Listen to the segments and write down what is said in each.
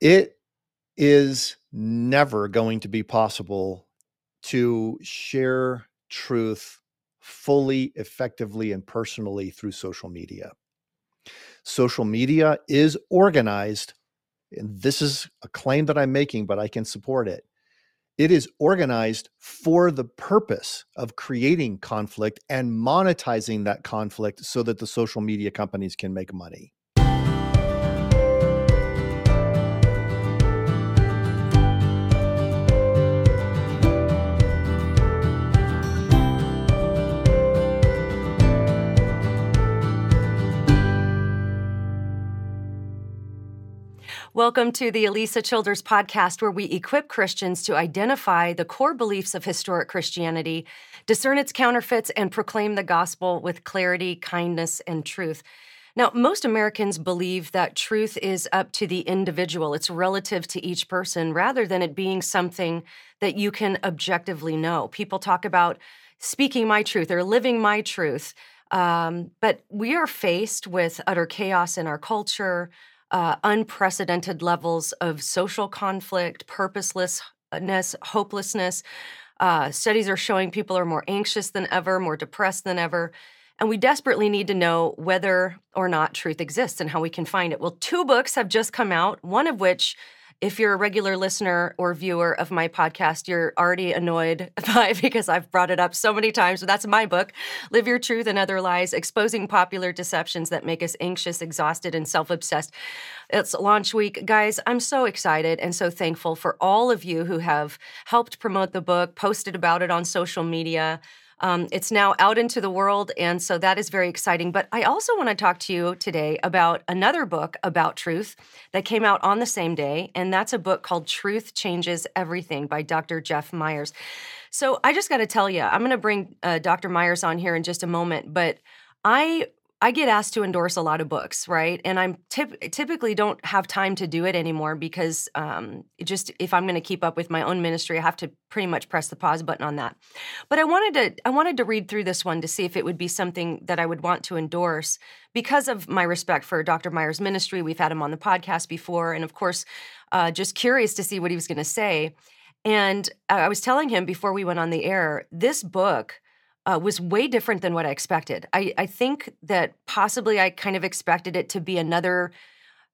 It is never going to be possible to share truth fully, effectively, and personally through social media. Social media is organized, and this is a claim that I'm making, but I can support it. It is organized for the purpose of creating conflict and monetizing that conflict so that the social media companies can make money. Welcome to the Alisa Childers podcast, where we equip Christians to identify the core beliefs of historic Christianity, discern its counterfeits, and proclaim the gospel with clarity, kindness, and truth. Now, most Americans believe that truth is up to the individual. It's relative to each person rather than it being something that you can objectively know. People talk about speaking my truth or living my truth. Um, but we are faced with utter chaos in our culture, uh, unprecedented levels of social conflict, purposelessness, hopelessness. Uh, studies are showing people are more anxious than ever, more depressed than ever. And we desperately need to know whether or not truth exists and how we can find it. Well, two books have just come out, one of which if you're a regular listener or viewer of my podcast, you're already annoyed by because I've brought it up so many times. But that's my book, Live Your Truth and Other Lies Exposing Popular Deceptions That Make Us Anxious, Exhausted, and Self Obsessed. It's launch week. Guys, I'm so excited and so thankful for all of you who have helped promote the book, posted about it on social media. Um, it's now out into the world, and so that is very exciting. But I also want to talk to you today about another book about truth that came out on the same day, and that's a book called Truth Changes Everything by Dr. Jeff Myers. So I just got to tell you, I'm going to bring uh, Dr. Myers on here in just a moment, but I I get asked to endorse a lot of books, right? And I'm typ- typically don't have time to do it anymore because um, just if I'm going to keep up with my own ministry, I have to pretty much press the pause button on that. But I wanted to I wanted to read through this one to see if it would be something that I would want to endorse because of my respect for Dr. Myers' ministry. We've had him on the podcast before, and of course, uh, just curious to see what he was going to say. And I was telling him before we went on the air, this book uh, was way different than what I expected. I, I think that possibly I kind of expected it to be another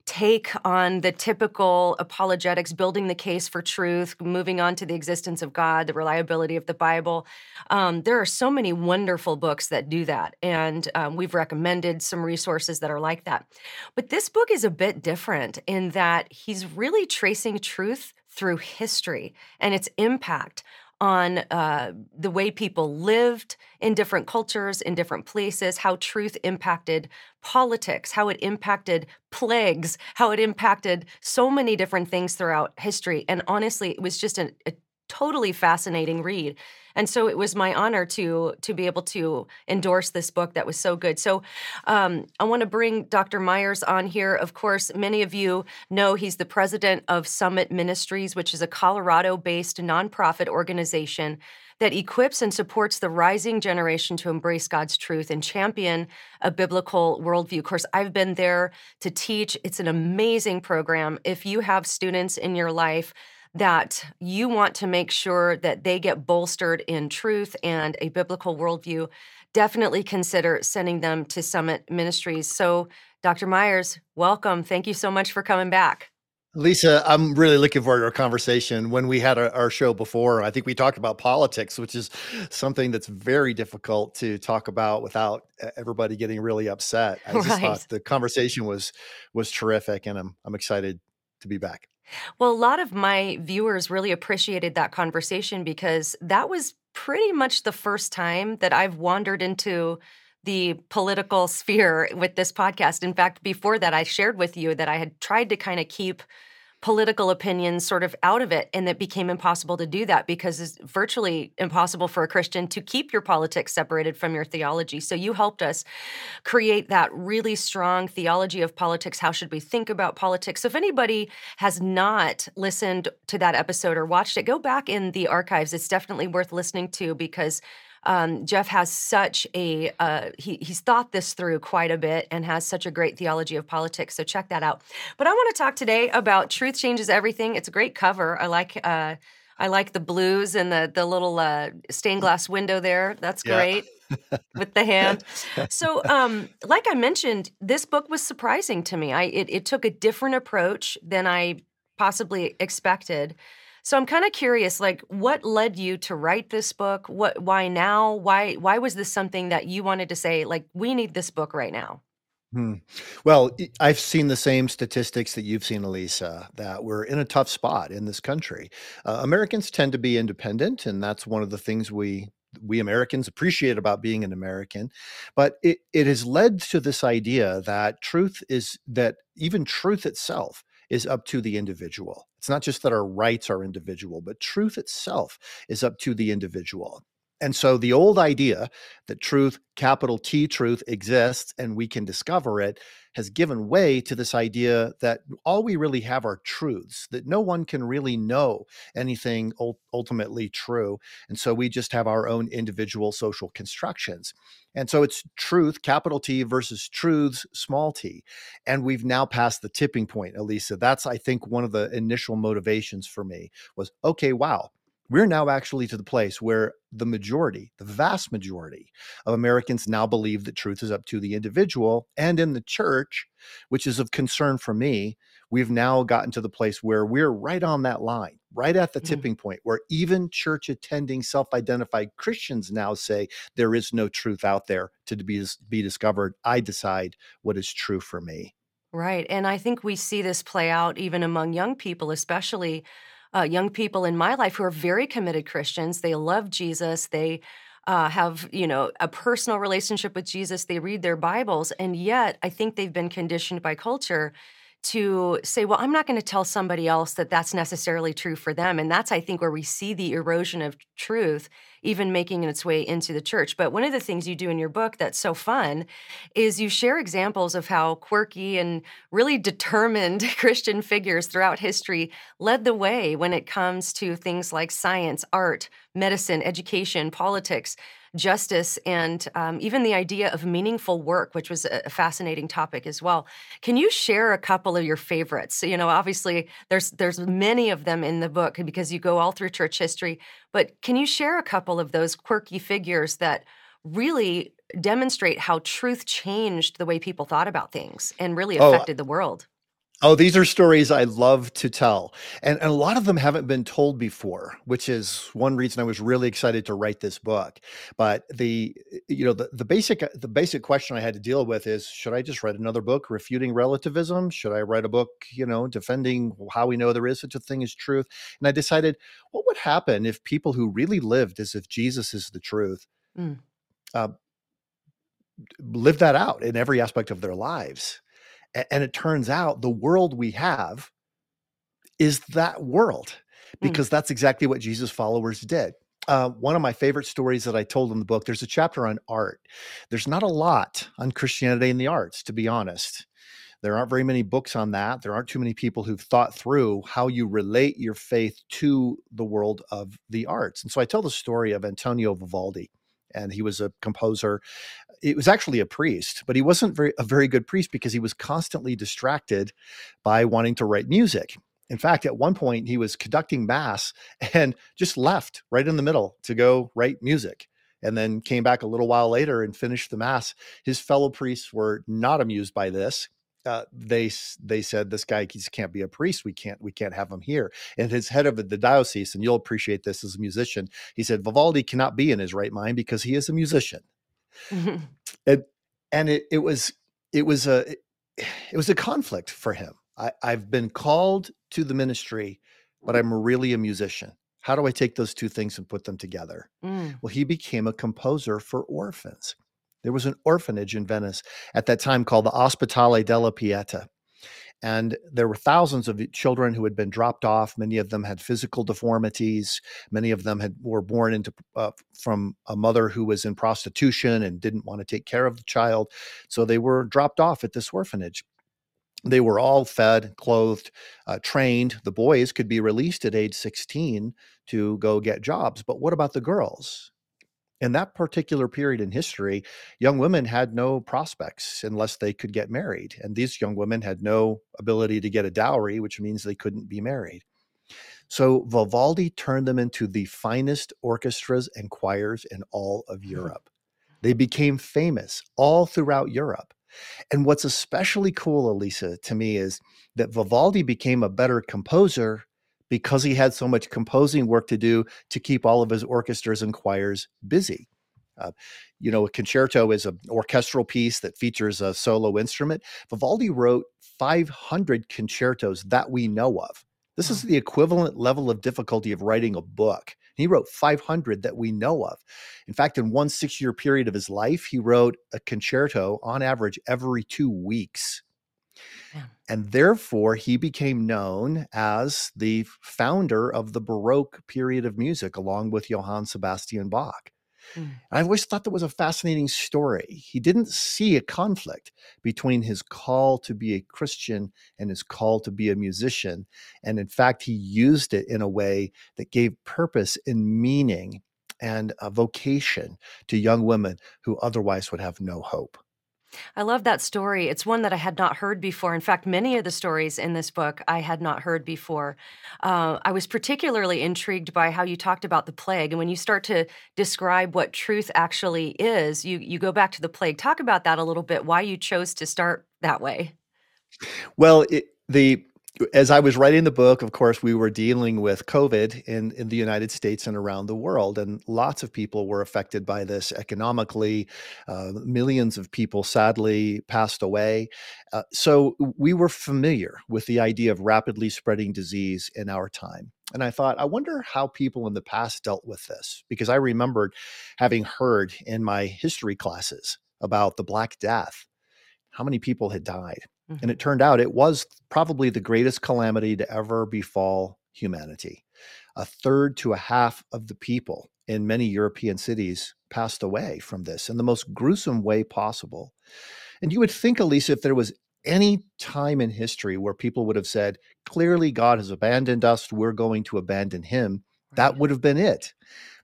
take on the typical apologetics, building the case for truth, moving on to the existence of God, the reliability of the Bible. Um, there are so many wonderful books that do that. And um, we've recommended some resources that are like that. But this book is a bit different in that he's really tracing truth through history and its impact on uh, the way people lived in different cultures, in different places, how truth impacted politics, how it impacted plagues, how it impacted so many different things throughout history. And honestly, it was just a, a totally fascinating read. And so it was my honor to to be able to endorse this book that was so good. So um, I want to bring Dr. Myers on here. Of course, many of you know he's the president of Summit Ministries, which is a Colorado-based nonprofit organization that equips and supports the rising generation to embrace God's truth and champion a biblical worldview. Of course, I've been there to teach. It's an amazing program. If you have students in your life that you want to make sure that they get bolstered in truth and a biblical worldview, definitely consider sending them to Summit Ministries. So, Dr. Myers, welcome. Thank you so much for coming back. Lisa, I'm really looking forward to our conversation. When we had our, our, show before, I think we talked about politics, which is something that's very difficult to talk about without everybody getting really upset. I just right. thought the conversation was was terrific, and I'm I'm excited to be back. Well, a lot of my viewers really appreciated that conversation because that was pretty much the first time that I've wandered into the political sphere with this podcast. In fact, before that, I shared with you that I had tried to kind of keep political opinions sort of out of it and it became impossible to do that because it's virtually impossible for a christian to keep your politics separated from your theology. So you helped us create that really strong theology of politics. How should we think about politics? So if anybody has not listened to that episode or watched it go back in the archives. It's definitely worth listening to because um, Jeff has such a uh, he, he's thought this through quite a bit and has such a great theology of politics. So check that out. But I want to talk today about truth changes everything. It's a great cover. I like. Uh, I like the blues and the the little uh, stained glass window there. That's great. Yeah. with the hand. So, um, like I mentioned, this book was surprising to me. I it, it took a different approach than I possibly expected. So I'm kind of curious, like, what led you to write this book? What, why now? Why, why was this something that you wanted to say, like, we need this book right now? Hmm. Well, I've seen the same statistics that you've seen, Alisa, that we're in a tough spot in this country. Uh, Americans tend to be independent, and that's one of the things we we Americans appreciate about being an American. But it, it has led to this idea that truth is that even truth itself is up to the individual. It's not just that our rights are individual, but truth itself is up to the individual. And so the old idea that truth, capital T truth, exists and we can discover it has given way to this idea that all we really have are truths, that no one can really know anything ultimately true. And so we just have our own individual social constructions. And so it's truth, capital T versus truths, small t. And we've now passed the tipping point, Alisa. That's, I think, one of the initial motivations for me was okay, wow, we're now actually to the place where the majority, the vast majority of Americans now believe that truth is up to the individual. And in the church, which is of concern for me, we've now gotten to the place where we're right on that line, right at the mm-hmm. tipping point, where even church attending, self identified Christians now say there is no truth out there to be, be discovered. I decide what is true for me. Right. And I think we see this play out even among young people, especially uh, young people in my life who are very committed Christians. They love Jesus. They uh, have you know a personal relationship with Jesus. They read their Bibles, and yet I think they've been conditioned by culture to say, well, I'm not going to tell somebody else that that's necessarily true for them. And that's, I think, where we see the erosion of truth even making its way into the church. But one of the things you do in your book that's so fun is you share examples of how quirky and really determined Christian figures throughout history led the way when it comes to things like science, art, medicine, education, politics justice, and um, even the idea of meaningful work, which was a fascinating topic as well. Can you share a couple of your favorites? You know, obviously there's there's many of them in the book because you go all through church history, but can you share a couple of those quirky figures that really demonstrate how truth changed the way people thought about things and really oh, affected oh, the world? Oh, these are stories I love to tell. And, and, a lot of them haven't been told before, which is one reason I was really excited to write this book. But the you know the, the basic the basic question I had to deal with is should I just write another book refuting relativism? Should I write a book, you know, defending how we know there is such a thing as truth? And I decided what would happen if people who really lived as if Jesus is the truth mm. uh, lived that out in every aspect of their lives and it turns out the world we have is that world. because mm. that's exactly what Jesus' followers did. Uh, one of my favorite stories that I told in the book, there's a chapter on art. There's not a lot on Christianity and the arts, to be honest. There aren't very many books on that. There aren't too many people who've thought through how you relate your faith to the world of the arts. And so I tell the story of Antonio Vivaldi, and he was a composer. It was actually a priest, but he wasn't very a very good priest because he was constantly distracted by wanting to write music. In fact, at one point he was conducting mass and just left right in the middle to go write music and then came back a little while later and finished the mass. His fellow priests were not amused by this uh, they they said this guy can't be a priest. We can't we can't have him here. And his head of the diocese, and you'll appreciate this as a musician, he said Vivaldi cannot be in his right mind because he is a musician. and and it it was it was a it was a conflict for him. I, I've been called to the ministry, but I'm really a musician. How do I take those two things and put them together? Mm. Well, he became a composer for orphans. There was an orphanage in Venice at that time called the Ospedale della Pieta. And there were thousands of children who had been dropped off. Many of them had physical deformities. Many of them had were born into uh, from a mother who was in prostitution and didn't want to take care of the child, so they were dropped off at this orphanage. They were all fed, clothed, uh, trained. The boys could be released at age 16 to go get jobs, but what about the girls? In that particular period in history, young women had no prospects unless they could get married. And these young women had no ability to get a dowry, which means they couldn't be married. So Vivaldi turned them into the finest orchestras and choirs in all of mm-hmm. Europe. They became famous all throughout Europe. And what's especially cool, Alisa, to me is that Vivaldi became a better composer because he had so much composing work to do to keep all of his orchestras and choirs busy. Uh, you know, a concerto is an orchestral piece that features a solo instrument. Vivaldi wrote 500 concertos that we know of. This is the equivalent level of difficulty of writing a book. He wrote 500 that we know of. In fact, in one six year period of his life, he wrote a concerto on average every two weeks. Yeah. And therefore, he became known as the founder of the Baroque period of music, along with Johann Sebastian Bach. Mm. I always thought that was a fascinating story. He didn't see a conflict between his call to be a Christian and his call to be a musician. And in fact, he used it in a way that gave purpose and meaning and a vocation to young women who otherwise would have no hope. I love that story. It's one that I had not heard before. In fact, many of the stories in this book I had not heard before. Uh, I was particularly intrigued by how you talked about the plague. And when you start to describe what truth actually is, you, you go back to the plague. Talk about that a little bit, why you chose to start that way. Well, it, the as I was writing the book, of course, we were dealing with COVID in, in the United States and around the world, and lots of people were affected by this economically. Uh, millions of people sadly passed away. Uh, so we were familiar with the idea of rapidly spreading disease in our time. And I thought, I wonder how people in the past dealt with this, because I remembered having heard in my history classes about the Black Death, how many people had died. Mm-hmm. And it turned out it was probably the greatest calamity to ever befall humanity. A third to a half of the people in many European cities passed away from this in the most gruesome way possible. And you would think, Alisa, if there was any time in history where people would have said, clearly God has abandoned us, we're going to abandon him, that would have been it.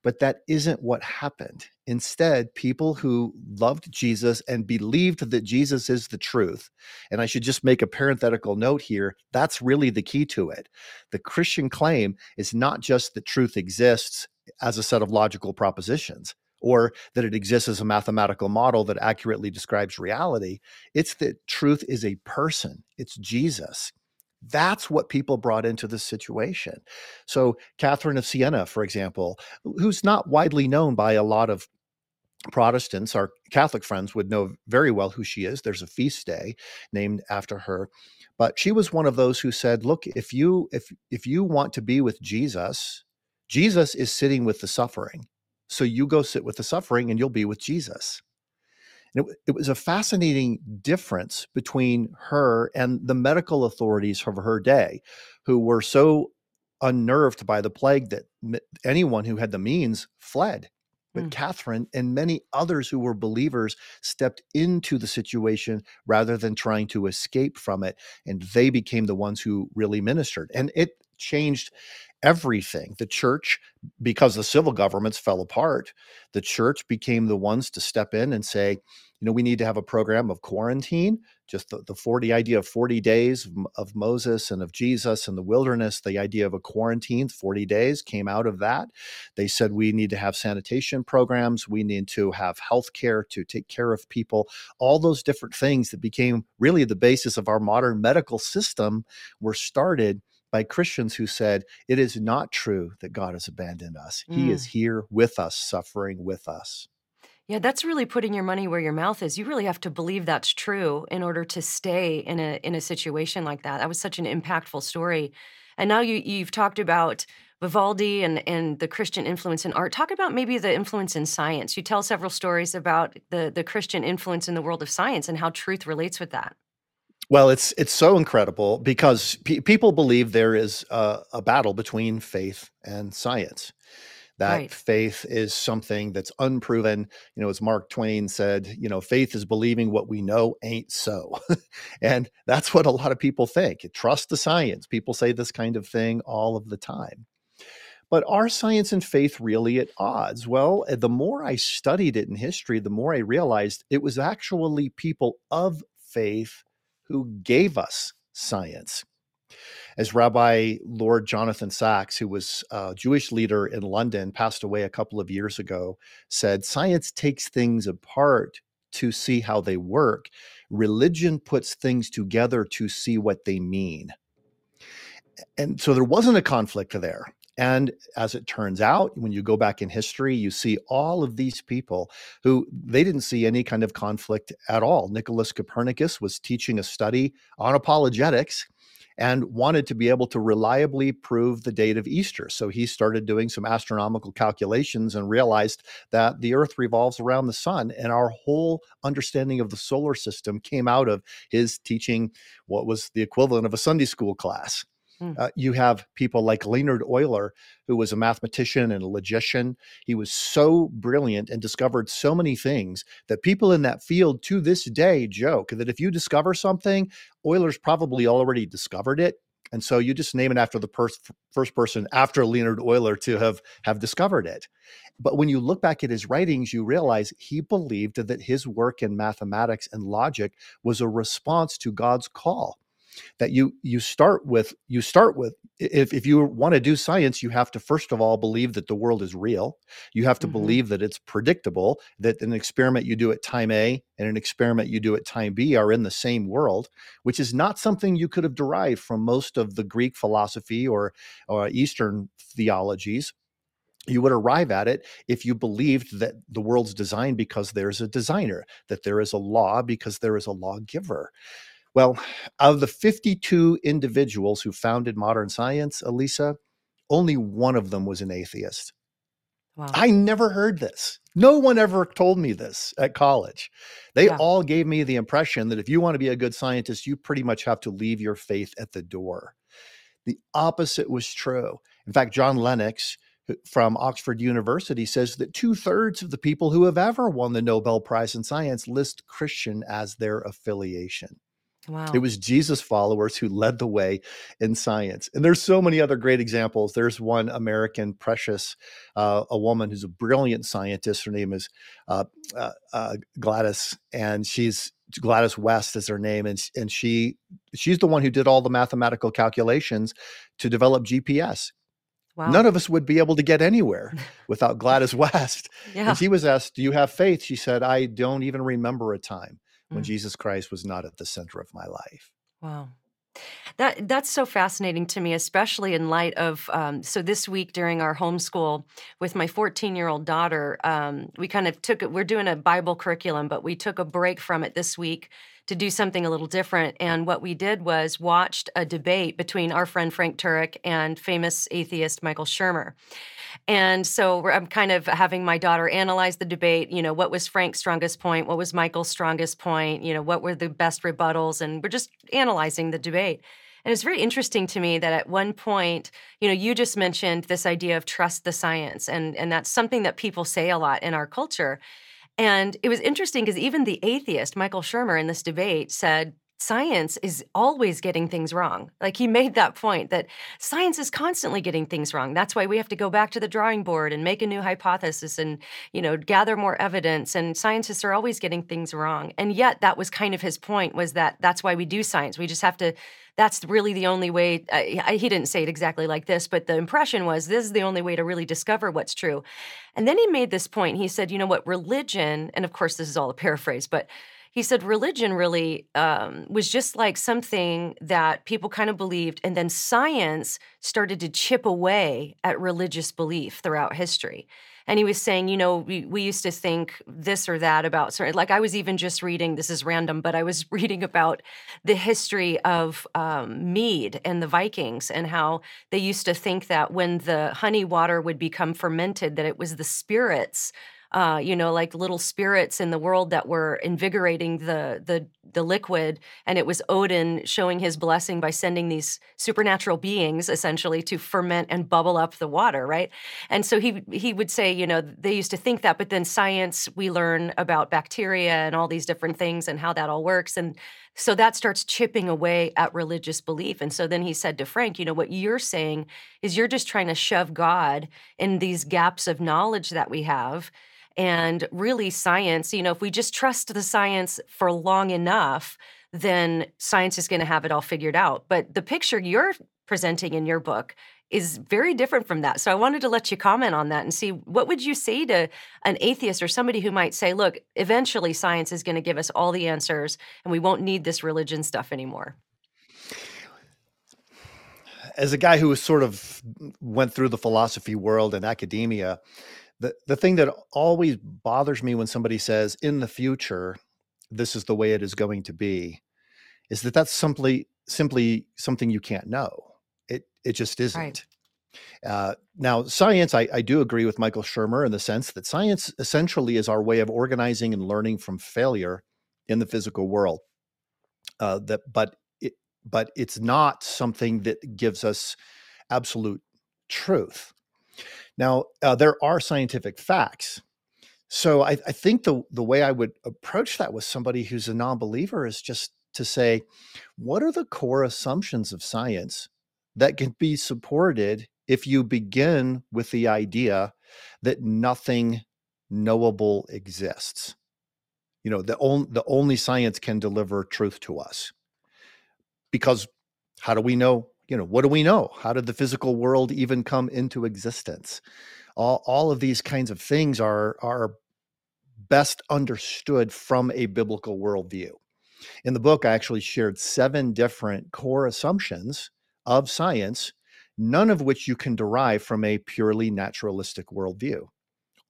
But that isn't what happened. Instead, people who loved Jesus and believed that Jesus is the truth, and I should just make a parenthetical note here that's really the key to it. The Christian claim is not just that truth exists as a set of logical propositions or that it exists as a mathematical model that accurately describes reality. It's that truth is a person, it's Jesus. That's what people brought into the situation. So, Catherine of Siena, for example, who's not widely known by a lot of Protestants, our Catholic friends would know very well who she is. There's a feast day named after her. But she was one of those who said, look, if you if if you want to be with Jesus, Jesus is sitting with the suffering. So you go sit with the suffering and you'll be with Jesus. And it, it was a fascinating difference between her and the medical authorities of her day, who were so unnerved by the plague that anyone who had the means fled. But mm. Catherine and many others who were believers stepped into the situation rather than trying to escape from it. And they became the ones who really ministered. And it changed everything. The church, because the civil governments fell apart, the church became the ones to step in and say, you know, we need to have a program of quarantine just the, the 40 idea of 40 days of, of, Moses and of Jesus in the wilderness, the idea of a quarantine, 40 days came out of that. They said we need to have sanitation programs, we need to have health care to take care of people. All those different things that became really the basis of our modern medical system were started by Christians who said, It is not true that God has abandoned us. Mm. He is mm. here with us, suffering with us. Yeah, that's really putting your money where your mouth is. You really have to believe that's true in order to stay in a in a situation like that. That was such an impactful story. And now you you've talked about Vivaldi and and the Christian influence in art. Talk about maybe the influence in science. You tell several stories about the the Christian influence in the world of science and how truth relates with that. Well, it's it's so incredible because pe- people believe there is a, a battle between faith and science that right. faith is something that's unproven. You know, as Mark Twain said, you know, faith is believing what we know ain't so. and that's what a lot of people think. Trust the science. People say this kind of thing all of the time. But are science and faith really at odds? Well, eh, the more I studied it in history, the more I realized it was actually people of faith who gave us science as Rabbi Lord Jonathan Sacks, who was a Jewish leader in London, passed away a couple of years ago, said science takes things apart to see how they work. Religion puts things together to see what they mean. And so there wasn't a conflict there. And as it turns out, when you go back in history, you see all of these people who they didn't see any kind of conflict at all. Nicholas Copernicus was teaching a study on apologetics and wanted to be able to reliably prove the date of Easter. So he started doing some astronomical calculations and realized that the Earth revolves around the sun. And our whole understanding of the solar system came out of his teaching what was the equivalent of a Sunday school class. Mm. Uh, you have people like Leonhard Euler, who was a mathematician and a logician. He was so brilliant and discovered so many things that people in that field to this day joke that if you discover something, Euler's probably already discovered it. And so you just name it after the pers- first person after Leonhard Euler to have have discovered it. But when you look back at his writings, you realize he believed that his work in mathematics and logic was a response to God's call that you you start with you start with if, if you want to do science you have to first of all believe that the world is real you have to mm-hmm. believe that it's predictable that an experiment you do at time a and an experiment you do at time b are in the same world which is not something you could have derived from most of the greek philosophy or, or eastern theologies you would arrive at it if you believed that the world's designed because there's a designer, that there is a law because there is a lawgiver. Well, of the 52 individuals who founded modern science, Alisa, only one of them was an atheist. Wow. I never heard this. No one ever told me this at college. They yeah. all gave me the impression that if you want to be a good scientist, you pretty much have to leave your faith at the door. The opposite was true. In fact, John Lennox from Oxford University says that two thirds of the people who have ever won the Nobel Prize in Science list Christian as their affiliation. Wow. It was Jesus followers who led the way in science. And there's so many other great examples. There's one American precious, uh, a woman who's a brilliant scientist. Her name is uh, uh, uh Gladys, and she's Gladys West is her name, and and she she's the one who did all the mathematical calculations to develop GPS. Wow. None of us would be able to get anywhere without Gladys West. yeah. And she was asked, "Do you have faith?" She said, "I don't even remember a time." When mm. Jesus Christ was not at the center of my life. Wow. That that's so fascinating to me, especially in light of um, so this week during our homeschool with my 14 year old daughter, um, we kind of took it. We're doing a Bible curriculum, but we took a break from it this week to do something a little different. And what we did was watched a debate between our friend Frank Turek and famous atheist Michael Shermer. And so I'm kind of having my daughter analyze the debate. You know, what was Frank's strongest point? What was Michael's strongest point? You know, what were the best rebuttals? And we're just analyzing the debate. And it's very interesting to me that at one point, you know, you just mentioned this idea of trust the science, and and that's something that people say a lot in our culture. And it was interesting because even the atheist, Michael Shermer, in this debate said science is always getting things wrong. Like he made that point that science is constantly getting things wrong. That's why we have to go back to the drawing board and make a new hypothesis and, you know, gather more evidence and scientists are always getting things wrong. And yet that was kind of his point was that that's why we do science. We just have to that's really the only way I, he didn't say it exactly like this, but the impression was this is the only way to really discover what's true. And then he made this point. He said, you know what, religion, and of course this is all a paraphrase, but he said religion really um, was just like something that people kind of believed, and then science started to chip away at religious belief throughout history. And he was saying, you know, we, we used to think this or that about certain, like I was even just reading, this is random, but I was reading about the history of um, mead and the Vikings and how they used to think that when the honey water would become fermented, that it was the spirits uh, you know, like little spirits in the world that were invigorating the the the liquid, and it was Odin showing his blessing by sending these supernatural beings essentially to ferment and bubble up the water, right? And so he he would say, you know, they used to think that, but then science we learn about bacteria and all these different things and how that all works, and so that starts chipping away at religious belief. And so then he said to Frank, you know, what you're saying is you're just trying to shove God in these gaps of knowledge that we have and really, science, you know, if we just trust the science for long enough, then science is going to have it all figured out. But the picture you're presenting in your book is very different from that. So I wanted to let you comment on that and see what would you say to an atheist or somebody who might say, look, eventually science is going to give us all the answers and we won't need this religion stuff anymore. As a guy who sort of went through the philosophy world and academia, the the thing that always bothers me when somebody says in the future this is the way it is going to be is that that's simply simply something you can't know. It it just isn't. Right. uh, now science I, I do agree with michael shermer in the sense that science essentially is our way of organizing and learning from failure in the physical world. Uh, that but it but it's not something that gives us absolute truth now, uh, there are scientific facts. So I, I think the the way I would approach that with somebody who's a non-believer is just to say, what are the core assumptions of science that can be supported if you begin with the idea that nothing knowable exists? You know, the only the only science can deliver truth to us. Because how do we know you know, what do we know? How did the physical world even come into existence? All, all of these kinds of things are, are best understood from a biblical worldview. In the book, I actually shared seven different core assumptions of science, none of which you can derive from a purely naturalistic worldview,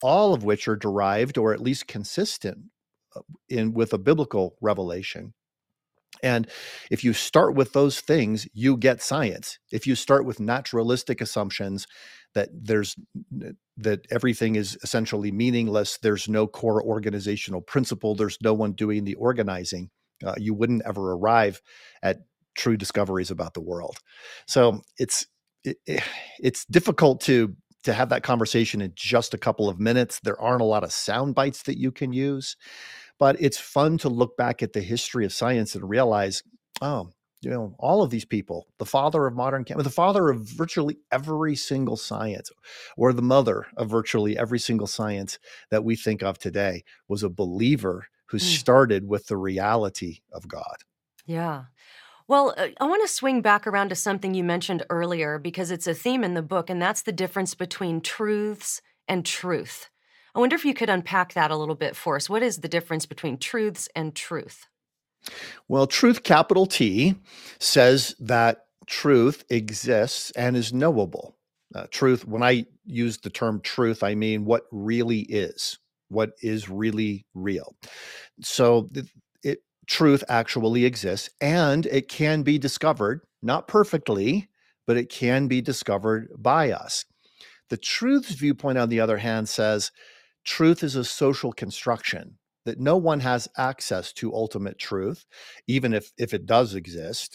all of which are derived or at least consistent uh, in with a biblical revelation and if you start with those things, you get science. If you start with naturalistic assumptions that there's that everything is essentially meaningless, there's no core organizational principle, there's no one doing the organizing, uh, you wouldn't ever arrive at true discoveries about the world. So it's it, it's difficult to to have that conversation in just a couple of minutes. There aren't a lot of sound bites that you can use. But it's fun to look back at the history of science and realize, oh, you know, all of these people, the father of modern, the father of virtually every single science, or the mother of virtually every single science that we think of today, was a believer who mm. started with the reality of God. Yeah. Well, uh, I want to swing back around to something you mentioned earlier because it's a theme in the book, and that's the difference between truths and truth. I wonder if you could unpack that a little bit for us. What is the difference between truths and truth? Well, truth, capital T, says that truth exists and is knowable. Uh, truth, when I use the term truth, I mean what really is, what is really real. So it, it truth actually exists and it can be discovered, not perfectly, but it can be discovered by us. The truth's viewpoint, on the other hand, says truth is a social construction that no one has access to ultimate truth even if if it does exist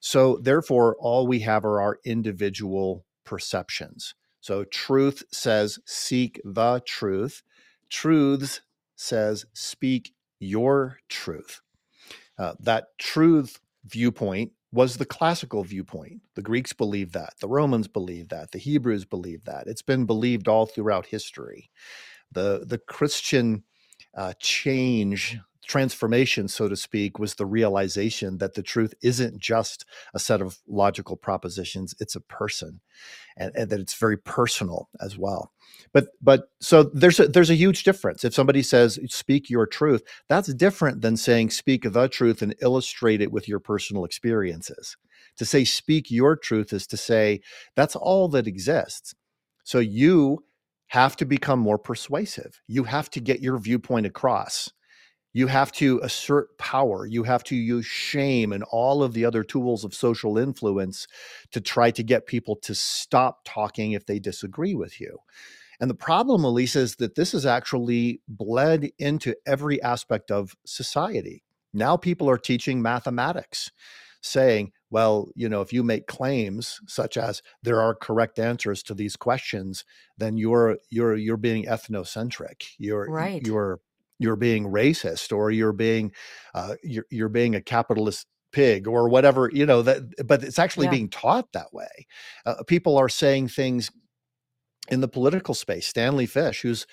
So, therefore, all we have are our individual perceptions. So, truth says, seek the truth. Truths says, speak your truth. Uh, that truth viewpoint was the classical viewpoint. The Greeks believed that. The Romans believed that. The Hebrews believed that. It's been believed all throughout history. The, the Christian uh, change transformation, so to speak, was the realization that the truth isn't just a set of logical propositions, it's a person, and, and, that it's very personal as well. But but so there's a, there's a huge difference. If somebody says speak your truth, that's different than saying speak the truth and illustrate it with your personal experiences. To say speak your truth is to say that's all that exists. So you have to become more persuasive. You have to get your viewpoint across you have to assert power. You have to use shame and all of the other tools of social influence to try to get people to stop talking if they disagree with you. And the problem, Alisa, is that this has actually bled into every aspect of society. Now people are teaching mathematics, saying, well, you know, if you make claims such as there are correct answers to these questions, then you're you're you're being ethnocentric. You're right. you're you're being racist or you're being uh, you're, you're being a capitalist pig or whatever you know that but it's actually yeah. being taught that way uh, people are saying things in the political space stanley fish who's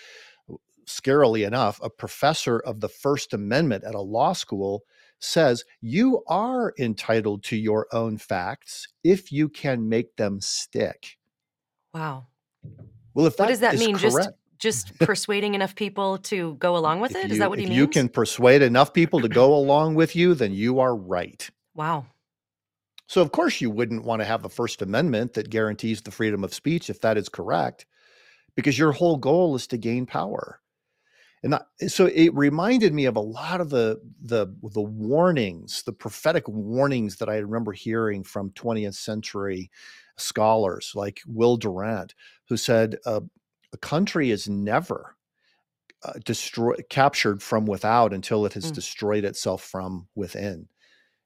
scarily enough a professor of the first amendment at a law school says you are entitled to your own facts if you can make them stick wow well if that what does that mean correct, just just persuading enough people to go along with it? You, Is that what he if means? you can persuade enough people to go along with you, then you are right. Wow. So, of course, you wouldn't want to have a First Amendment that guarantees the freedom of speech if that is correct, because your whole goal is to gain power. And that, so it reminded me of a lot of the the the warnings, the prophetic warnings that I remember hearing from 20th century scholars like Will Durant, who said, uh, a country is never uh, destroyed captured from without until it has mm. destroyed itself from within.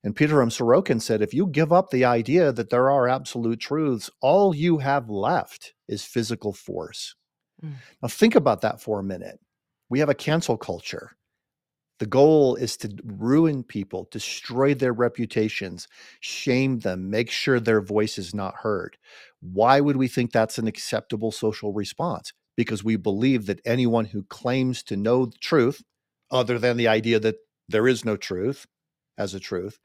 And Pitirim Sorokin said, if you give up the idea that there are absolute truths, all you have left is physical force. Mm. Now, think about that for a minute. We have a cancel culture. The goal is to ruin people, destroy their reputations, shame them, make sure their voice is not heard. Why would we think that's an acceptable social response? Because we believe that anyone who claims to know the truth, other than the idea that there is no truth as a truth,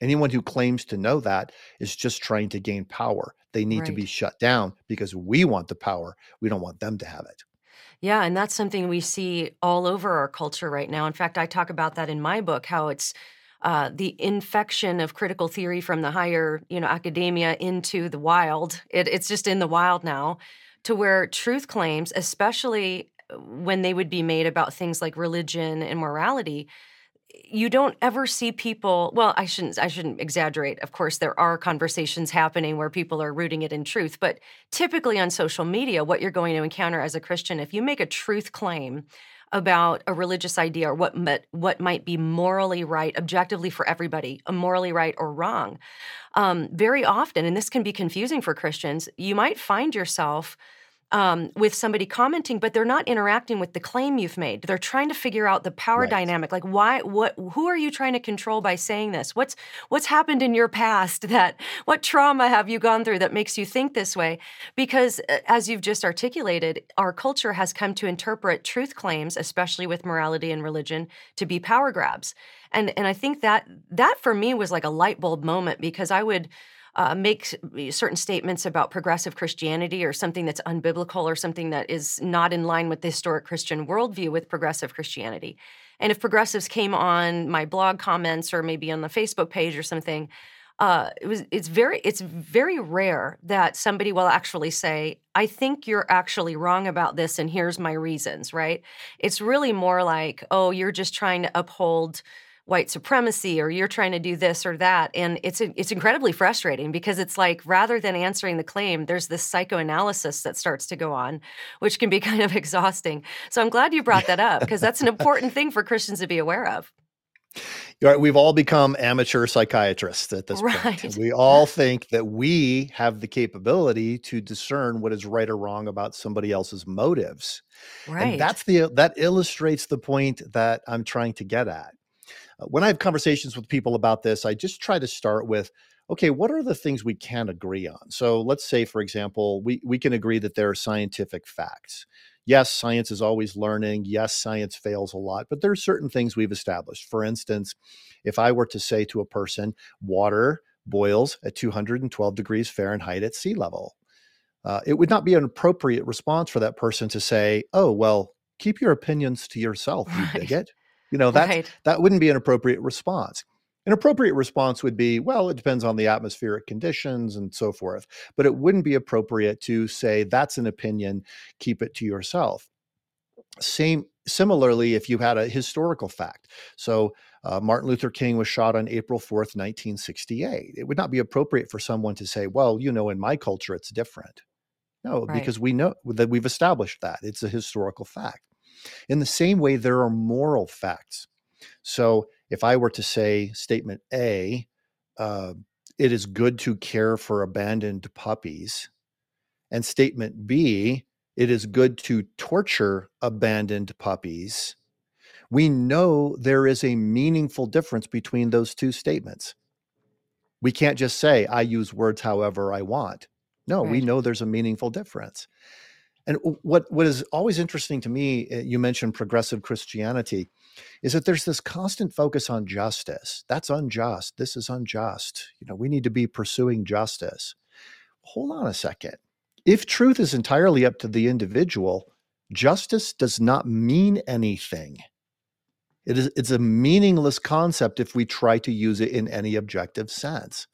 anyone who claims to know that is just trying to gain power. They need right. to be shut down because we want the power. We don't want them to have it. Yeah, and that's something we see all over our culture right now. In fact, I talk about that in my book how it's uh, the infection of critical theory from the higher, you know, academia into the wild. It, it's just in the wild now, to where truth claims, especially when they would be made about things like religion and morality, you don't ever see people well i shouldn't i shouldn't exaggerate. Of course there are conversations happening where people are rooting it in truth but typically on social media what you're going to encounter as a christian if you make a truth claim about a religious idea or what what might be morally right objectively for everybody morally right or wrong um, very often and this can be confusing for christians you might find yourself um, with somebody commenting, but they're not interacting with the claim you've made. They're trying to figure out the power right. dynamic. Like, why? What? Who are you trying to control by saying this? What's What's happened in your past? That what trauma have you gone through that makes you think this way? Because uh, as you've just articulated, our culture has come to interpret truth claims, especially with morality and religion, to be power grabs. And and I think that that for me was like a light bulb moment because I would uh, make certain statements about progressive Christianity or something that's unbiblical or something that is not in line with the historic Christian worldview with progressive Christianity. And if progressives came on my blog comments or maybe on the Facebook page or something, uh, it was it's very it's very rare that somebody will actually say, "I think you're actually wrong about this, and here's my reasons." Right? It's really more like, "Oh, you're just trying to uphold." White supremacy or you're trying to do this or that and it's it's incredibly frustrating because it's like rather than answering the claim there's this psychoanalysis that starts to go on which can be kind of exhausting so i'm glad you brought that up because that's an important thing for christians to be aware of Right, we've all become amateur psychiatrists at this Right. point. We all think that we have the capability to discern what is right or wrong about somebody else's motives. And Right. that's the that illustrates the point that I'm trying to get at. When I have conversations with people about this, I just try to start with okay, what are the things we can agree on? So let's say, for example, we, we can agree that there are scientific facts. Yes, science is always learning. Yes, science fails a lot, but there are certain things we've established. For instance, if I were to say to a person, water boils at 212 degrees Fahrenheit at sea level, uh, it would not be an appropriate response for that person to say, "Oh, well, keep your opinions to yourself, you Right. bigot." You know, that's Right. that wouldn't be an appropriate response. An appropriate response would be, "Well, it depends on the atmospheric conditions and so forth." But it wouldn't be appropriate to say, "That's an opinion, keep it to yourself." Same similarly if you had a historical fact. So, uh, Martin Luther King was shot on April 4th, 1968. It would not be appropriate for someone to say, "Well, you know, in my culture it's different." No, Right. because we know that we've established that. It's a historical fact. In the same way, there are moral facts. So if I were to say statement A, uh, it is good to care for abandoned puppies, and statement B, it is good to torture abandoned puppies, we know there is a meaningful difference between those two statements. We can't just say, I use words however I want. No, we know there's a meaningful difference. And what what is always interesting to me, uh, you mentioned progressive Christianity, is that there's this constant focus on justice. That's unjust. This is unjust. You know, we need to be pursuing justice. Hold on a second. If truth is entirely up to the individual, justice does not mean anything. It is it's a meaningless concept if we try to use it in any objective sense.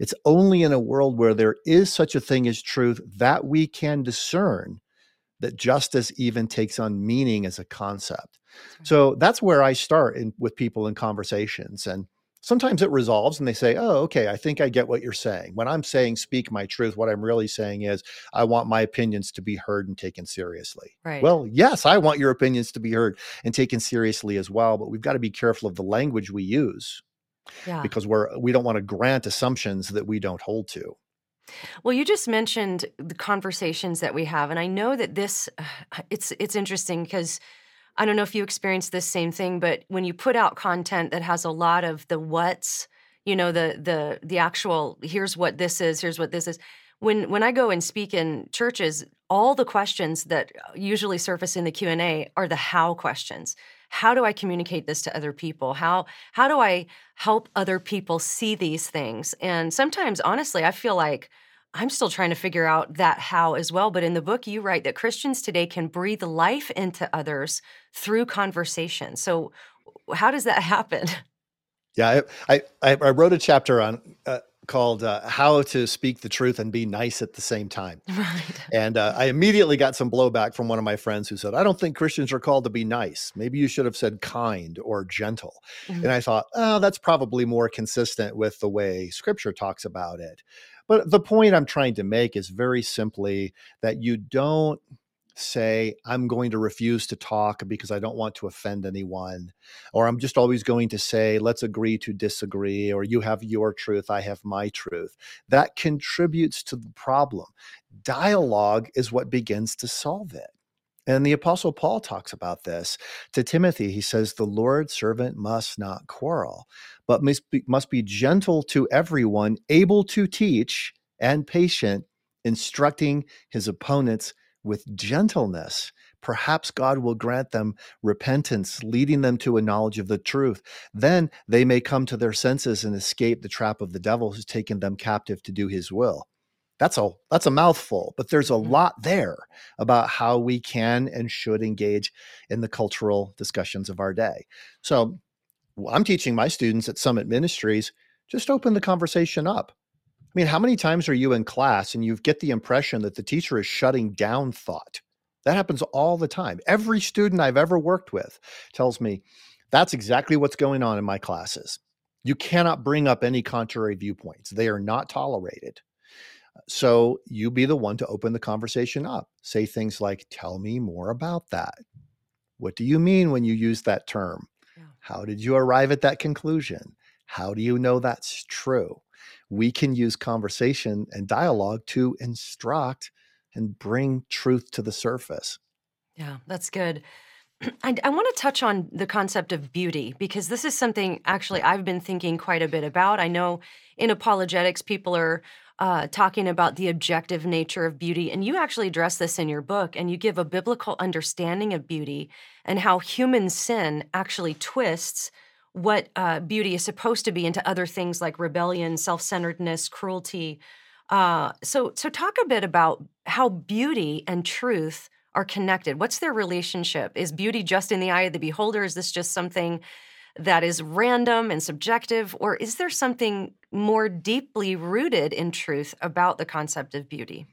It's only in a world where there is such a thing as truth that we can discern that justice even takes on meaning as a concept. So that's where I start in, with people in conversations. And sometimes it resolves and they say, Oh, okay, I think I get what you're saying. When I'm saying speak my truth, what I'm really saying is I want my opinions to be heard and taken seriously. Right. Well, yes, I want your opinions to be heard and taken seriously as well, but we've got to be careful of the language we use yeah. because we're we don't want to grant assumptions that we don't hold to. Well, you just mentioned the conversations that we have, and I know that this it's it's interesting because I don't know if you experience this same thing, but when you put out content that has a lot of the what's, you know, the the the actual here's what this is, here's what this is. When when I go and speak in churches, all the questions that uh, usually surface in the Q&A are the how questions. How do I communicate this to other people? How how do I help other people see these things? And sometimes honestly, I feel like I'm still trying to figure out that how as well. But in the book, you write that Christians today can breathe life into others through conversation. So, how does that happen? Yeah, I I, I wrote a chapter on uh, called uh, "How to Speak the Truth and Be Nice at the Same Time," right. and uh, I immediately got some blowback from one of my friends who said, "I don't think Christians are called to be nice. Maybe you should have said kind or gentle." Mhm. And I thought, "Oh, that's probably more consistent with the way Scripture talks about it." But the point I'm trying to make is very simply that you don't say, I'm going to refuse to talk because I don't want to offend anyone, or I'm just always going to say, let's agree to disagree, or you have your truth, I have my truth. That contributes to the problem. Dialogue is what begins to solve it. And the Apostle Paul talks about this to Timothy. He says, The Lord's servant must not quarrel, but must be, must be gentle to everyone, able to teach, and patient, instructing his opponents with gentleness. Perhaps God will grant them repentance, leading them to a knowledge of the truth. Then they may come to their senses and escape the trap of the devil who's taken them captive to do his will. That's a that's a mouthful, but there's a Mhm. lot there about how we can and should engage in the cultural discussions of our day. So I'm teaching my students at Summit Ministries just open the conversation up. I mean, how many times are you in class and you get the impression that the teacher is shutting down thought? That happens all the time. Every student I've ever worked with tells me that's exactly what's going on in my classes. You cannot bring up any contrary viewpoints, they are not tolerated. So you be the one to open the conversation up. Say things like, Tell me more about that. What do you mean when you use that term? Yeah. How did you arrive at that conclusion? How do you know that's true? We can use conversation and dialogue to instruct and bring truth to the surface. Yeah, that's good. I, I want to touch on the concept of beauty because this is something actually I've been thinking quite a bit about. I know in apologetics, people are uh, talking about the objective nature of beauty, and you actually address this in your book, and you give a biblical understanding of beauty and how human sin actually twists what uh, beauty is supposed to be into other things like rebellion, self-centeredness, cruelty. Uh, so, so talk a bit about how beauty and truth are connected. What's their relationship? Is beauty just in the eye of the beholder? Is this just something that is random and subjective? Or is there something more deeply rooted in truth about the concept of beauty?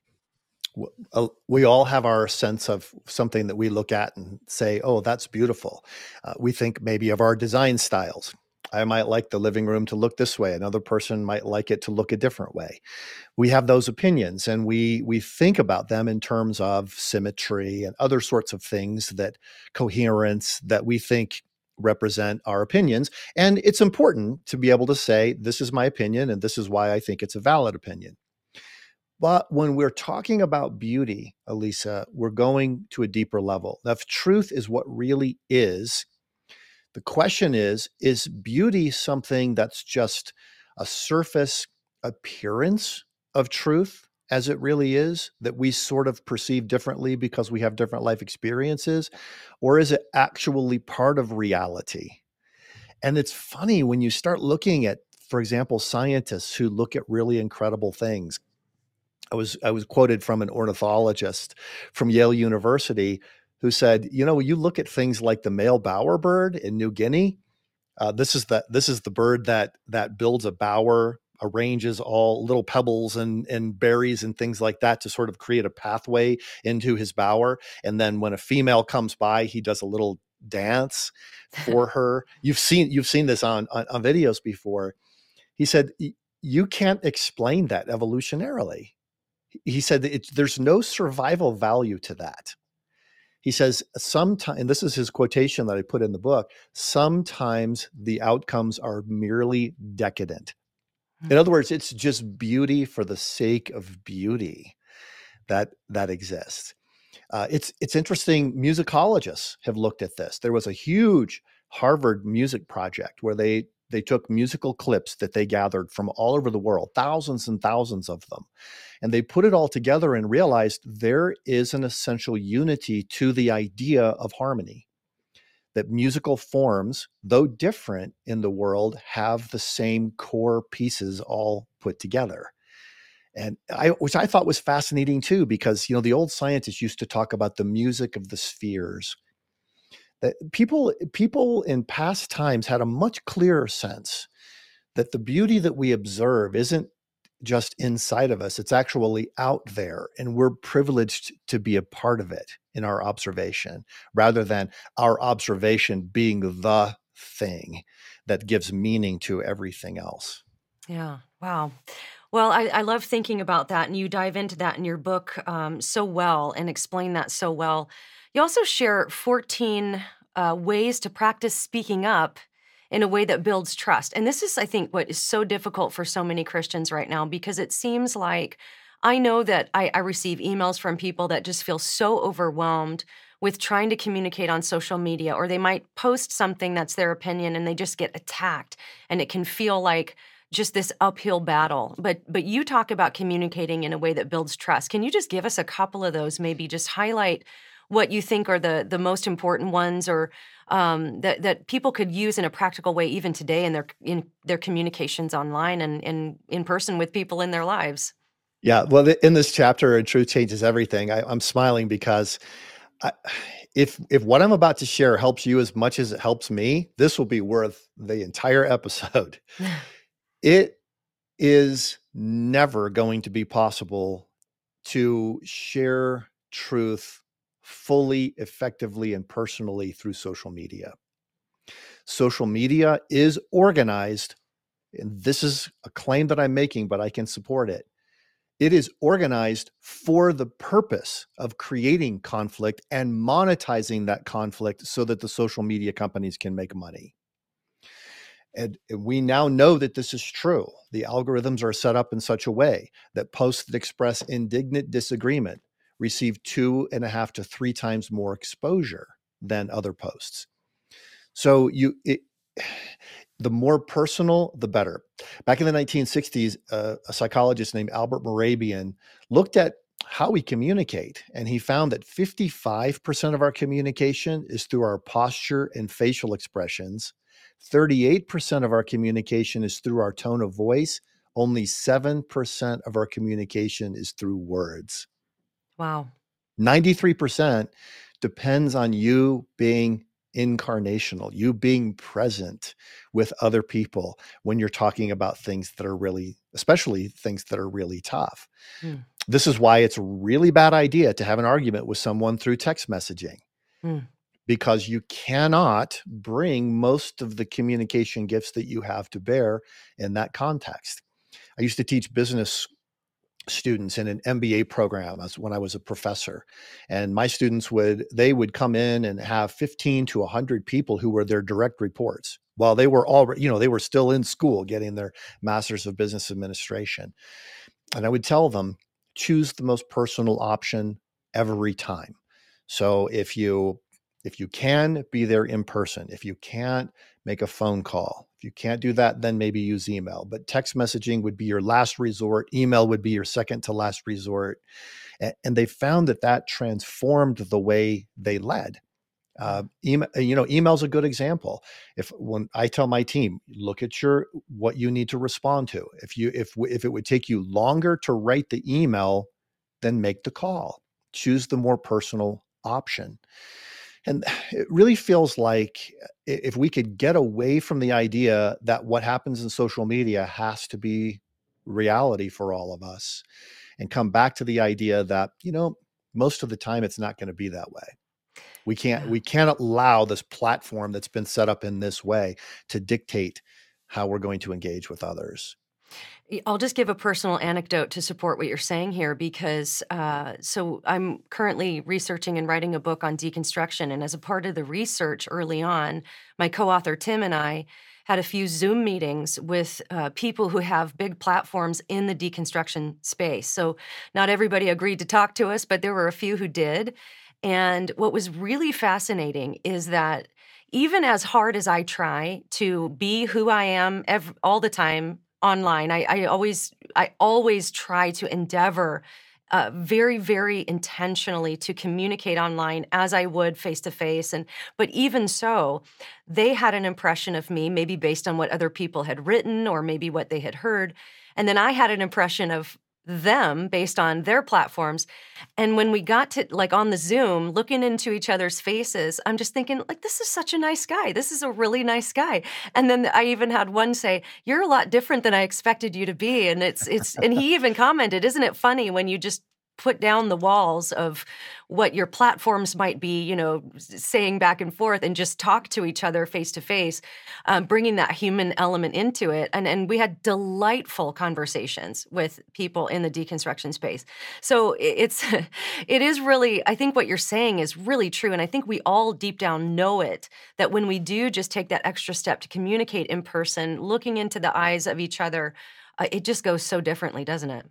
We all have our sense of something that we look at and say, oh, that's beautiful. Uh, we think maybe of our design styles. I might like the living room to look this way. Another person might like it to look a different way. We have those opinions and we we think about them in terms of symmetry and other sorts of things that coherence that we think represent our opinions. And it's important to be able to say, this is my opinion and this is why I think it's a valid opinion. But when we're talking about beauty, Alisa, we're going to a deeper level. Now, if truth is what really is, the question is is beauty something that's just a surface appearance of truth as it really is that we sort of perceive differently because we have different life experiences? Or is it actually part of reality? And it's funny when you start looking at, for example, scientists who look at really incredible things. I was I was quoted from an ornithologist from Yale University who said, you know, you look at things like the male bowerbird in New Guinea. Uh, this is the this is the bird that that builds a bower, arranges all little pebbles and and berries and things like that to sort of create a pathway into his bower. And then when a female comes by, he does a little dance for her. You've seen you've seen this on on, on videos before. He said you can't explain that evolutionarily. He said there's no survival value to that. He says sometimes and this is his quotation that i put in the book sometimes the outcomes are merely decadent. In other words it's just beauty for the sake of beauty that that exists. Uh, it's it's interesting musicologists have looked at this. There was a huge harvard music project where they they took musical clips that they gathered from all over the world, thousands and thousands of them, and they put it all together and realized there is an essential unity to the idea of harmony. That musical forms, though different in the world, have the same core pieces all put together. And I, which I thought was fascinating too, because you know the old scientists used to talk about the music of the spheres, that people people in past times had a much clearer sense that the beauty that we observe isn't just inside of us it's actually out there and we're privileged to be a part of it in our observation rather than our observation being the thing that gives meaning to everything else. Yeah wow. Well I, I love thinking about that and you dive into that in your book um, so well and explain that so well you also share 14 uh, ways to practice speaking up in a way that builds trust. And this is, I think, what is so difficult for so many Christians right now because it seems like I know that I, I receive emails from people that just feel so overwhelmed with trying to communicate on social media, or they might post something that's their opinion and they just get attacked. And it can feel like, just this uphill battle but but you talk about communicating in a way that builds trust can you just give us a couple of those maybe just highlight what you think are the the most important ones or um, that that people could use in a practical way even today in their in their communications online and, and in person with people in their lives? Yeah well in this chapter and truth changes everything. I, i'm smiling because I, if if what i'm about to share helps you as much as it helps me this will be worth the entire episode. It is never going to be possible to share truth fully, effectively, and personally through social media. Social media is organized, and this is a claim that I'm making, but I can support it. It is organized for the purpose of creating conflict and monetizing that conflict so that the social media companies can make money. And we now know that this is true. The algorithms are set up in such a way that posts that express indignant disagreement receive two and a half to three times more exposure than other posts. So you, it, the more personal, the better. Back in the 1960s, uh, a psychologist named Albert Mehrabian looked at how we communicate, and he found that 55% of our communication is through our posture and facial expressions. 38% of our communication is through our tone of voice. Only 7% of our communication is through words. Wow. 93% depends on you being incarnational, you being present with other people when you're talking about things that are really, especially things that are really tough. Mm. This is why it's a really bad idea to have an argument with someone through text messaging. Mm. Because you cannot bring most of the communication gifts that you have to bear in that context. I used to teach business students in an MBA program as when I was a professor. And my students would they would come in and have 15 to 100 people who were their direct reports while they were all you know they were still in school getting their masters of business administration. And I would tell them choose the most personal option every time. So if you if you can be there in person, if you can't make a phone call, if you can't do that, then maybe use email. But text messaging would be your last resort. Email would be your second to last resort. And they found that that transformed the way they led. Uh, email, you know, email's a good example. If when I tell my team, look at your what you need to respond to. If you if if it would take you longer to write the email, then make the call. Choose the more personal option. And it really feels like if we could get away from the idea that what happens in social media has to be reality for all of us and come back to the idea that, you know, most of the time it's not going to be that way. We can't we can't allow this platform that's been set up in this way to dictate how we're going to engage with others. I'll just give a personal anecdote to support what you're saying here because uh, so I'm currently researching and writing a book on deconstruction. And as a part of the research early on, my co author Tim and I had a few Zoom meetings with uh, people who have big platforms in the deconstruction space. So not everybody agreed to talk to us, but there were a few who did. And what was really fascinating is that even as hard as I try to be who I am every, all the time online. I, I always I always try to endeavor uh, very very intentionally to communicate online as i would face to face and but even so they had an impression of me maybe based on what other people had written or maybe what they had heard and then i had an impression of them based on their platforms. And when we got to like on the Zoom, looking into each other's faces, I'm just thinking, like, this is such a nice guy. This is a really nice guy. And then I even had one say, You're a lot different than I expected you to be. And it's, it's, and he even commented, Isn't it funny when you just put down the walls of what your platforms might be, you know, saying back and forth and just talk to each other face to face, um, bringing that human element into it. And, and we had delightful conversations with people in the deconstruction space. So it's, it is really, I think what you're saying is really true. And I think we all deep down know it that when we do just take that extra step to communicate in person, looking into the eyes of each other, uh, it just goes so differently, doesn't it?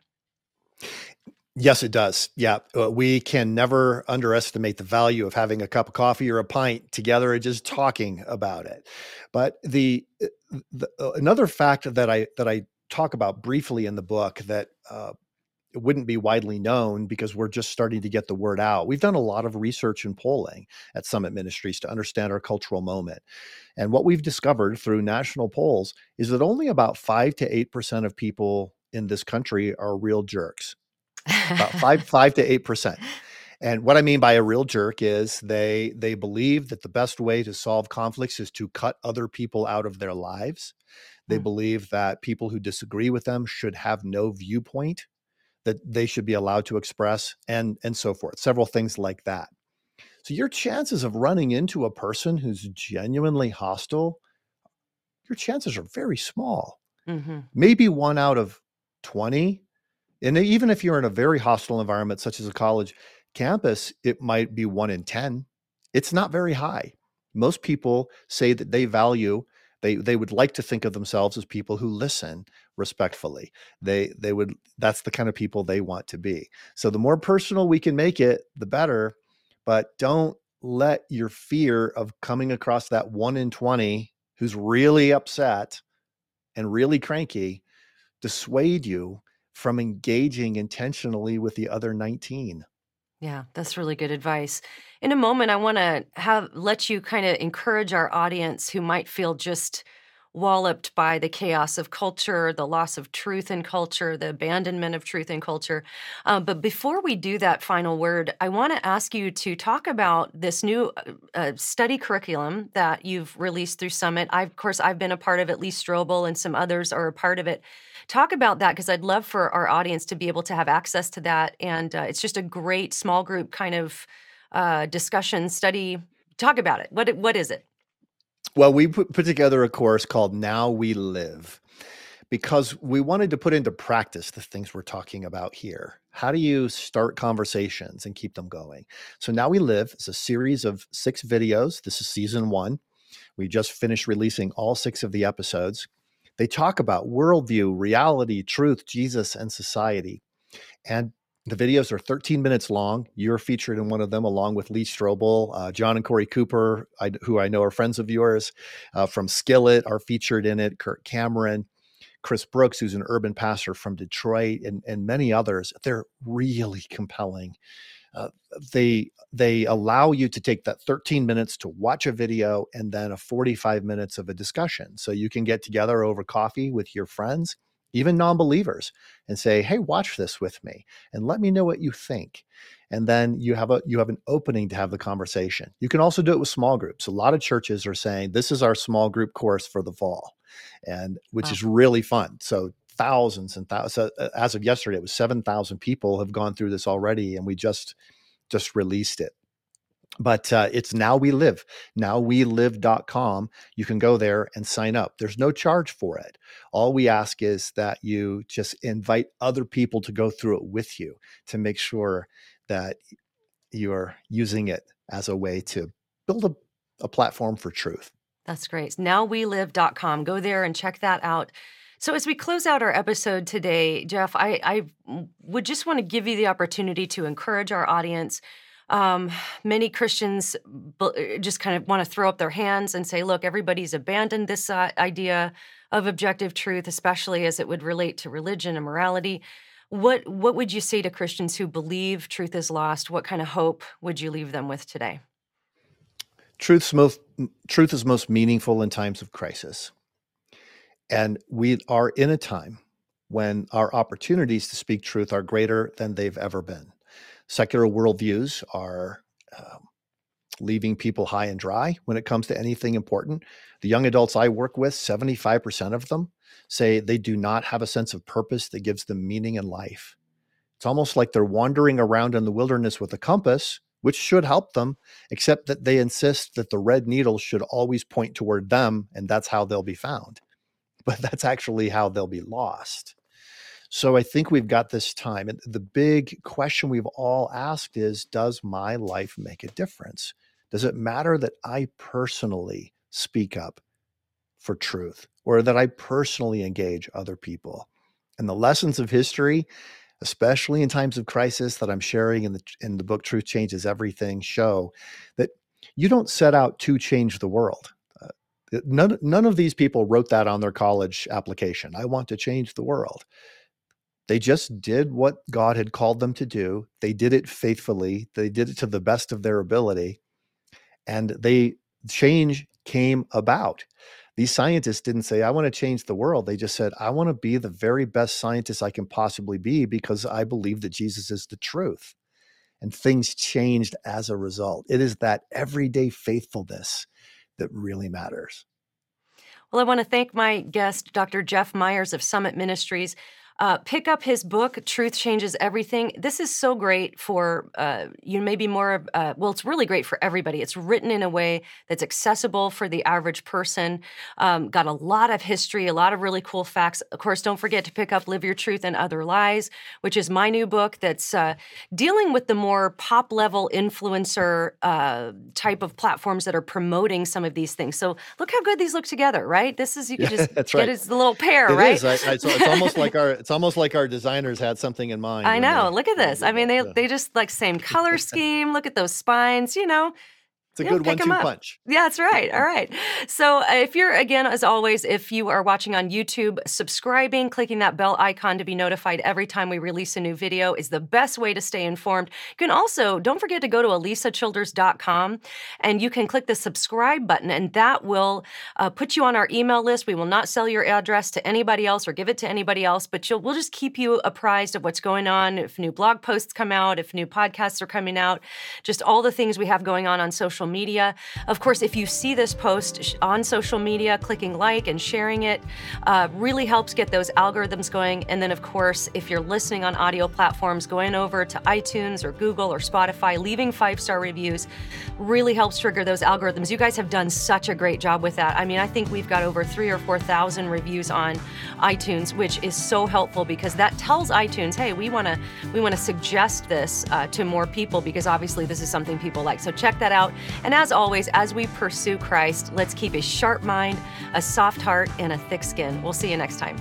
Yes, it does. Yeah. Uh, we can never underestimate the value of having a cup of coffee or a pint together and just talking about it. But the, uh, the uh, another fact that I that I talk about briefly in the book that uh, it wouldn't be widely known because we're just starting to get the word out. We've done a lot of research and polling at Summit Ministries to understand our cultural moment. And what we've discovered through national polls is that only about 5 to 8% of people in this country are real jerks about five five to eight percent. And what I mean by a real jerk is they they believe that the best way to solve conflicts is to cut other people out of their lives. They mm. believe that people who disagree with them should have no viewpoint that they should be allowed to express and and so forth. Several things like that. So your chances of running into a person who's genuinely hostile, your chances are very small. Mm-hmm. Maybe one out of 20 and even if you're in a very hostile environment, such as a college campus, it might be one in 10. It's not very high. Most people say that they value They they would like to think of themselves as people who listen respectfully. They they would that's the kind of people they want to be. So the more personal we can make it, the better. But don't let your fear of coming across that one in 20 who's really upset and really cranky dissuade you from engaging intentionally with the other 19. Yeah, that's really good advice. In a moment, I want to have let you kind of encourage our audience who might feel just walloped by the chaos of culture, the loss of truth in culture, the abandonment of truth in culture. Uh, but before we do that final word, I want to ask you to talk about this new uh, uh, study curriculum that you've released through Summit. I, of course, I've been a part of it. Lee Strobel and some others are a part of it. Talk about that because I'd love for our audience to be able to have access to that. And uh, it's just a great small group kind of uh, discussion study. Talk about it. What what is it? Well, we put, together a course called Now We Live because we wanted to put into practice the things we're talking about here. How do you start conversations and keep them going? So, Now We Live is a series of six videos. This is season one. We just finished releasing all six of the episodes. They talk about worldview, reality, truth, Jesus, and society. And the videos are 13 minutes long. You're featured in one of them, along with Lee Strobel, uh, John and Korey Cooper, I, who I know are friends of yours uh, from Skillet, are featured in it. Kirk Cameron, Chris Brooks, who's an urban pastor from Detroit, and, and many others. They're really compelling. Uh, they they allow you to take that 13 minutes to watch a video and then a 45 minutes of a discussion. So you can get together over coffee with your friends even non-believers and say hey watch this with me and let me know what you think. And then you have a you have an opening to have the conversation. You can also do it with small groups. A lot of churches are saying this is our small group course for the fall and which wow. is really fun. So thousands and thousands uh, as of yesterday it was 7000 people have gone through this already and we just just released it but uh, it's now we live now we live.com you can go there and sign up. There's no charge for it. All we ask is that you just invite other people to go through it with you to make sure that you're using it as a way to build a, a platform for truth. That's great. Nowwelive.com go there and check that out. So, as we close out our episode today, Jeff, I, I would just want to give you the opportunity to encourage our audience um, many Christians uh, just kind of want to throw up their hands and say, look, everybody's abandoned this uh, idea of objective truth, especially as it would relate to religion and morality. What, what would you say to Christians who believe truth is lost? What kind of hope would you leave them with today? Truth's most, truth is most meaningful in times of crisis. And we are in a time when our opportunities to speak truth are greater than they've ever been secular worldviews are um, leaving people high and dry when it comes to anything important. The young adults I work with, 75% of them say they do not have a sense of purpose that gives them meaning in life. It's almost like they're wandering around in the wilderness with a compass, which should help them, except that they insist that the red needle should always point toward them and that's how they'll be found. But that's actually how they'll be lost. So I think we've got this time. And the big question we've all asked is Does my life make a difference? Does it matter that I personally speak up for truth or that I personally engage other people? And the lessons of history, especially in times of crisis that I'm sharing in the in the book Truth Changes Everything show that you don't set out to change the world. Uh, none, none of these people wrote that on their college application. I want to change the world. They just did what God had called them to do. They did it faithfully. They did it to the best of their ability. And they change came about. These scientists didn't say, I want to change the world. They just said, I want to be the very best scientist I can possibly be because I believe that Jesus is the truth. And things changed as a result. It is that everyday faithfulness that really matters. Well, I want to thank my guest, Dr. Jeff Myers of Summit Ministries. Uh, pick up his book, Truth Changes Everything. This is so great for uh, you, maybe more, uh, well, it's really great for everybody. It's written in a way that's accessible for the average person. Um, got a lot of history, a lot of really cool facts. Of course, don't forget to pick up Live Your Truth and Other Lies, which is my new book that's uh, dealing with the more pop level influencer uh, type of platforms that are promoting some of these things. So look how good these look together, right? This is, you can just that's get right. as the little pair, It right? is. I, I, so it's almost like our it's almost like our designers had something in mind. I know. they- Look at this. I mean, they Yeah. they just like same color scheme. Look at those spines. You know, it's a yeah, good one-two punch. Yeah, that's right. All right. So, uh, if you're, again, as always, if you are watching on YouTube, subscribing, clicking that bell icon to be notified every time we release a new video is the best way to stay informed. You can also, don't forget to go to alisachilders.com and you can click the subscribe button, and that will uh, put you on our email list. We will not sell your address to anybody else or give it to anybody else, but you'll, we'll just keep you apprised of what's going on, if new blog posts come out, if new podcasts are coming out, just all the things we have going on on social media. Of course, if you see this post on social media, clicking like and sharing it uh, really helps get those algorithms going. And then, of course, if you're listening on audio platforms, going over to iTunes or Google or Spotify, leaving five star reviews really helps trigger those algorithms. You guys have done such a great job with that. I mean, I think we've got over three or 4,000 reviews on iTunes, which is so helpful because that tells iTunes, hey, we want to we want to suggest this uh, to more people because obviously this is something people like. So check that out. And as always, as we pursue Christ, let's keep a sharp mind, a soft heart, and a thick skin. We'll see you next time.